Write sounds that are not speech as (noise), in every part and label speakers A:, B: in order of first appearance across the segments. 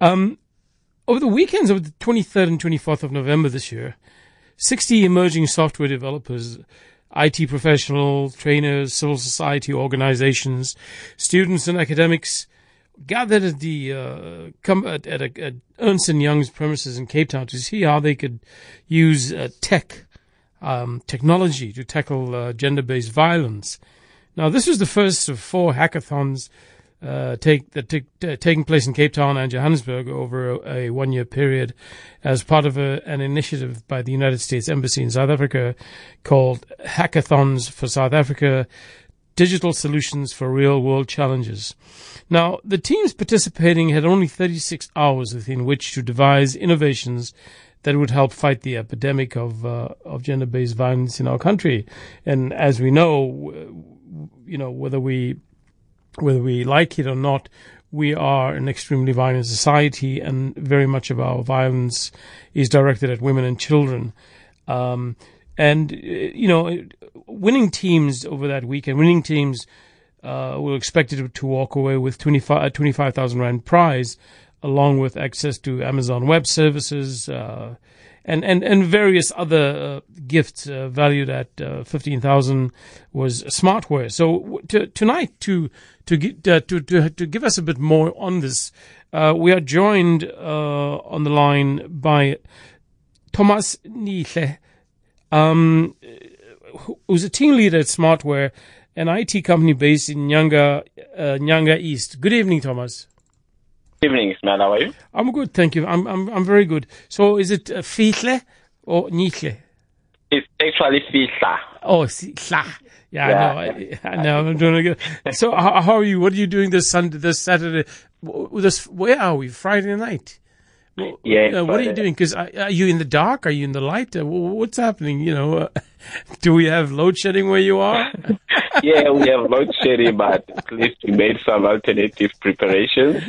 A: Um, over the weekends of the 23rd and 24th of November this year, 60 emerging software developers, IT professionals, trainers, civil society organizations, students and academics gathered at the uh, at, at, a, at, Ernst and Young's premises in Cape Town to see how they could use uh, tech um, technology to tackle uh, gender-based violence. Now, this was the first of four hackathons uh, take that t- t- taking place in Cape Town and Johannesburg over a, a one-year period, as part of a, an initiative by the United States Embassy in South Africa called Hackathons for South Africa: Digital Solutions for Real-World Challenges. Now, the teams participating had only 36 hours within which to devise innovations that would help fight the epidemic of uh, of gender-based violence in our country. And as we know, you know whether we whether we like it or not, we are an extremely violent society, and very much of our violence is directed at women and children. Um, and you know, winning teams over that weekend, winning teams uh, were expected to walk away with 25 25,000 rand prize, along with access to Amazon Web Services. Uh, and, and, and various other uh, gifts uh, valued at uh, 15,000 was smartware. So to, tonight to to, uh, to to to give us a bit more on this, uh, we are joined uh, on the line by Thomas Nihle, um, who's a team leader at Smartware, an IT company based in Nyanga Nyanga East. Good evening, Thomas
B: evening, Ismail. How are you?
A: I'm good, thank you. I'm I'm I'm very good. So, is it uh, Fihle or Nichle?
B: It's actually Fihla.
A: Oh, Fihla. Yeah, yeah, I know. I, (laughs) I, know. I'm doing good. (laughs) So, how, how, are you? What are you doing this Sunday, this Saturday? This where are we? Friday night.
B: Yeah.
A: Uh, what are you doing? Because are you in the dark? Are you in the light? Uh, what's happening? You know, uh, (laughs) do we have load shedding where you are?
B: Yeah, we have load shedding, but at least we made some alternative preparations.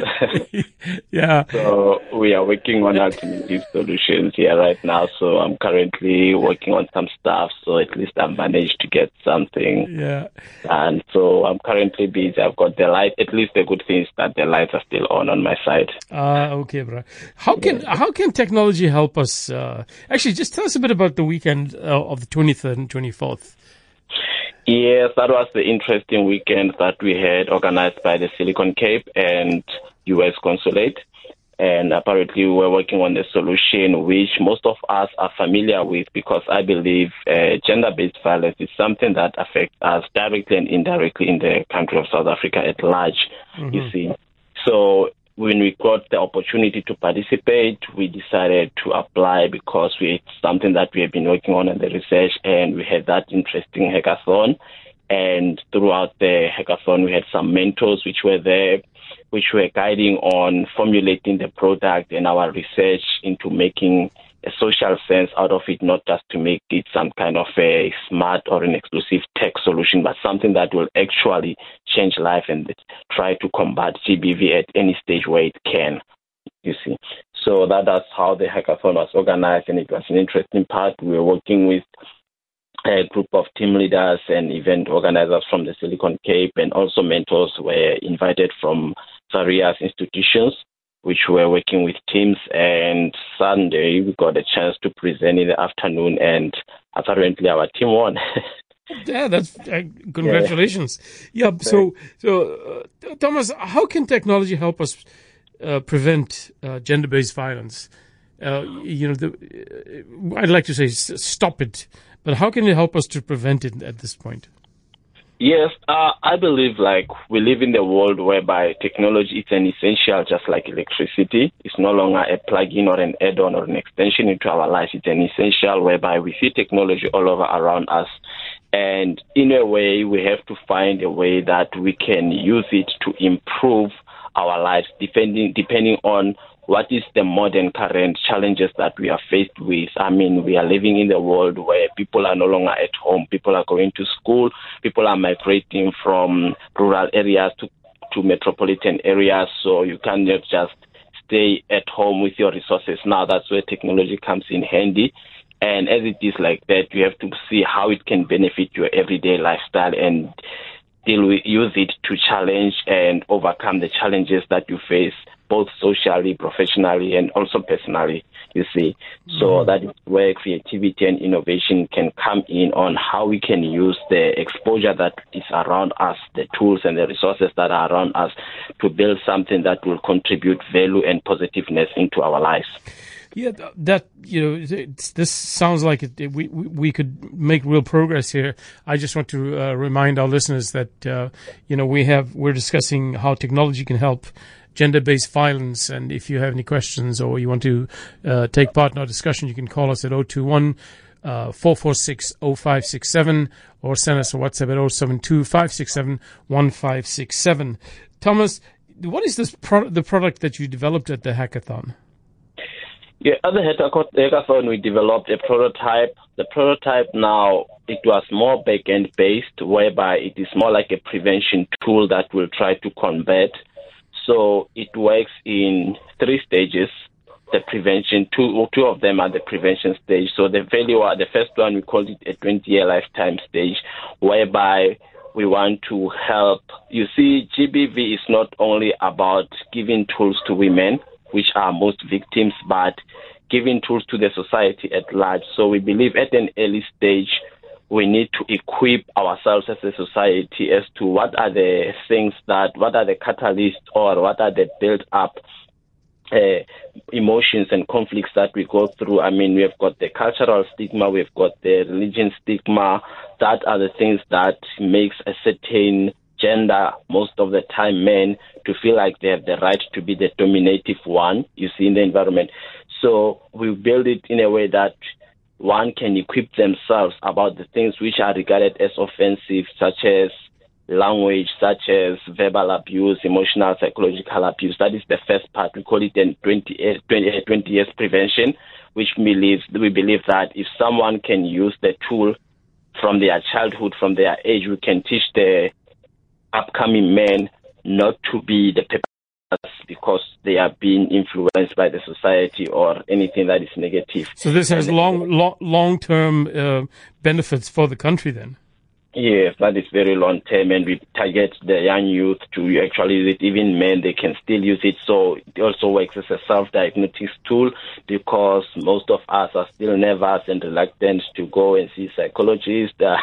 B: (laughs)
A: yeah.
B: So we are working on alternative solutions here right now. So I'm currently working on some stuff. So at least I managed to get something.
A: Yeah.
B: And so I'm currently busy. I've got the light. At least the good thing is that the lights are still on on my side.
A: Ah, uh, okay, bro. How can yeah. how can technology help us? Uh, actually, just tell us a bit about the weekend uh, of the 23rd and 24th.
B: Yes, that was the interesting weekend that we had organized by the Silicon Cape and US Consulate. And apparently, we were working on a solution which most of us are familiar with because I believe uh, gender based violence is something that affects us directly and indirectly in the country of South Africa at large, mm-hmm. you see. So when we got the opportunity to participate, we decided to apply because we, it's something that we have been working on in the research and we had that interesting hackathon. And throughout the hackathon, we had some mentors which were there, which were guiding on formulating the product and our research into making a social sense out of it, not just to make it some kind of a smart or an exclusive tech solution, but something that will actually change life and try to combat GBV at any stage where it can. You see, so that, that's how the hackathon was organized, and it was an interesting part. We were working with a group of team leaders and event organizers from the Silicon Cape, and also mentors were invited from various institutions which we're working with teams. And Sunday, we got a chance to present in the afternoon, and apparently our team won. (laughs)
A: yeah, that's uh, congratulations. Yeah. yeah so, so uh, Thomas, how can technology help us uh, prevent uh, gender-based violence? Uh, you know, the, uh, I'd like to say stop it, but how can it help us to prevent it at this point?
B: Yes, uh, I believe like we live in the world whereby technology is an essential, just like electricity. It's no longer a plug-in or an add-on or an extension into our lives. It's an essential whereby we see technology all over around us. And in a way, we have to find a way that we can use it to improve our lives, depending depending on what is the modern current challenges that we are faced with? I mean, we are living in a world where people are no longer at home, people are going to school, people are migrating from rural areas to, to metropolitan areas, so you cannot just stay at home with your resources. Now that's where technology comes in handy. And as it is like that, you have to see how it can benefit your everyday lifestyle and deal with, use it to challenge and overcome the challenges that you face both socially, professionally, and also personally. You see, so mm-hmm. that is where creativity and innovation can come in on how we can use the exposure that is around us, the tools and the resources that are around us, to build something that will contribute value and positiveness into our lives.
A: Yeah, that you know, this sounds like it, it, we we could make real progress here. I just want to uh, remind our listeners that uh, you know we have we're discussing how technology can help gender-based violence, and if you have any questions or you want to uh, take part in our discussion, you can call us at 021 uh, 446 0567 or send us a WhatsApp at 072 567 1567. Thomas, what is this pro- the product that you developed at the hackathon?
B: Yeah, at the hackathon, we developed a prototype. The prototype now, it was more back-end based, whereby it is more like a prevention tool that will try to convert. So it works in three stages. The prevention, two, two of them are the prevention stage. So the value, uh, the first one, we call it a 20-year lifetime stage, whereby we want to help. You see, GBV is not only about giving tools to women, which are most victims, but giving tools to the society at large. So we believe at an early stage, we need to equip ourselves as a society as to what are the things that, what are the catalysts or what are the built up uh, emotions and conflicts that we go through. I mean, we've got the cultural stigma, we've got the religion stigma. That are the things that makes a certain gender, most of the time men, to feel like they have the right to be the dominative one, you see, in the environment. So we build it in a way that one can equip themselves about the things which are regarded as offensive, such as language, such as verbal abuse, emotional, psychological abuse. That is the first part. We call it then 20, eh, 20, eh, 20 years prevention, which believe, we believe that if someone can use the tool from their childhood, from their age, we can teach the upcoming men not to be the because they are being influenced by the society or anything that is negative.
A: So this has long, long, long-term uh, benefits for the country then?
B: Yes, that is very long term, and we target the young youth to actually use it. Even men, they can still use it. So it also works as a self-diagnosis tool because most of us are still nervous and reluctant to go and see psychologists. (laughs) Uh,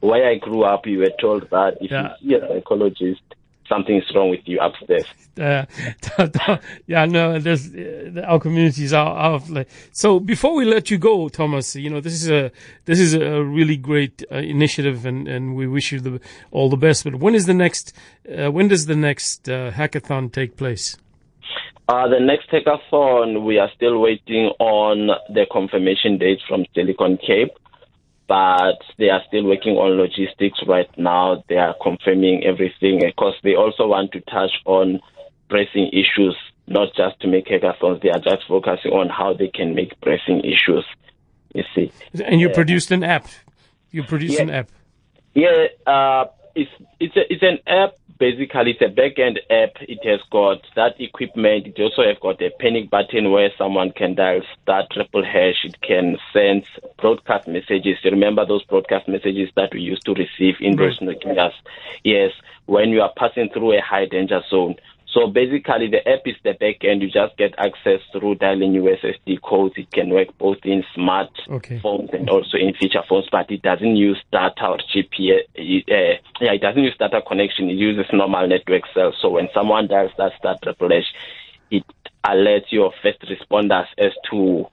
B: where I grew up, you were told that if yeah. you see a psychologist, something's wrong with you upstairs. Uh, (laughs)
A: yeah, no, there's uh, our communities are, are like, so. Before we let you go, Thomas, you know this is a this is a really great uh, initiative, and, and we wish you the, all the best. But when is the next? Uh, when does the next uh, hackathon take place?
B: Uh, the next hackathon, we are still waiting on the confirmation date from Silicon Cape but they are still working on logistics right now. They are confirming everything because they also want to touch on pressing issues, not just to make hackathons. They are just focusing on how they can make pressing issues. You see.
A: And you produced an app. You produced
B: yeah.
A: an app.
B: Yeah, uh, it's it's a, it's an app basically it's a back-end app. It has got that equipment. It also has got a panic button where someone can dial star triple hash. It can send broadcast messages. You remember those broadcast messages that we used to receive in mm-hmm. those Nokias? Yes, when you are passing through a high danger zone. So basically, the app is the back end. You just get access through dialing USSD codes. It can work both in smart okay. phones and also in feature phones, but it doesn't use data or GPS. Uh, yeah, it doesn't use data connection. It uses normal network cells. So when someone dials that star triple H, it alerts your first responders as to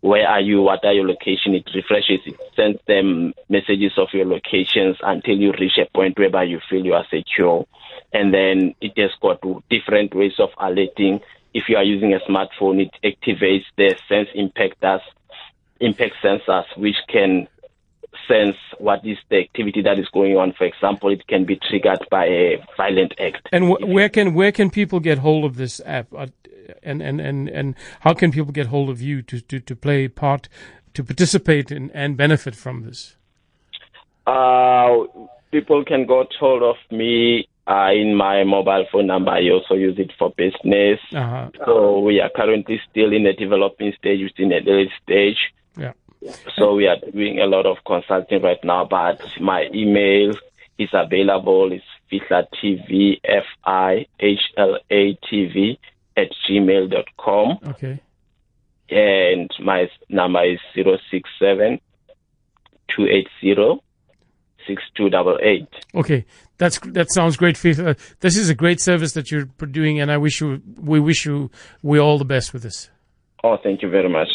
B: where are you, what are your location. It refreshes, it sends them messages of your locations until you reach a point whereby you feel you are secure and then it has got different ways of alerting. If you are using a smartphone, it activates the sense impactors, impact sensors, which can sense what is the activity that is going on. For example, it can be triggered by a violent act.
A: And wh- where can where can people get hold of this app? Uh, And, and, and, and how can people get hold of you to, to, to play part, to participate in, and benefit from this?
B: Uh, people can get hold of me uh, in my mobile phone number. I also use it for business. Uh-huh. So we are currently still in the developing stage, in the early stage.
A: Yeah.
B: So we are doing a lot of consulting right now, but my email is available. It's Fihla TV, F I H L A TV at gmail.com.
A: Okay.
B: And my number is 067 280 6288.
A: Okay, that's that sounds great, Faith. Uh, this is a great service that you're doing, and I wish you, we wish you, we all the best with this.
B: Oh, thank you very much.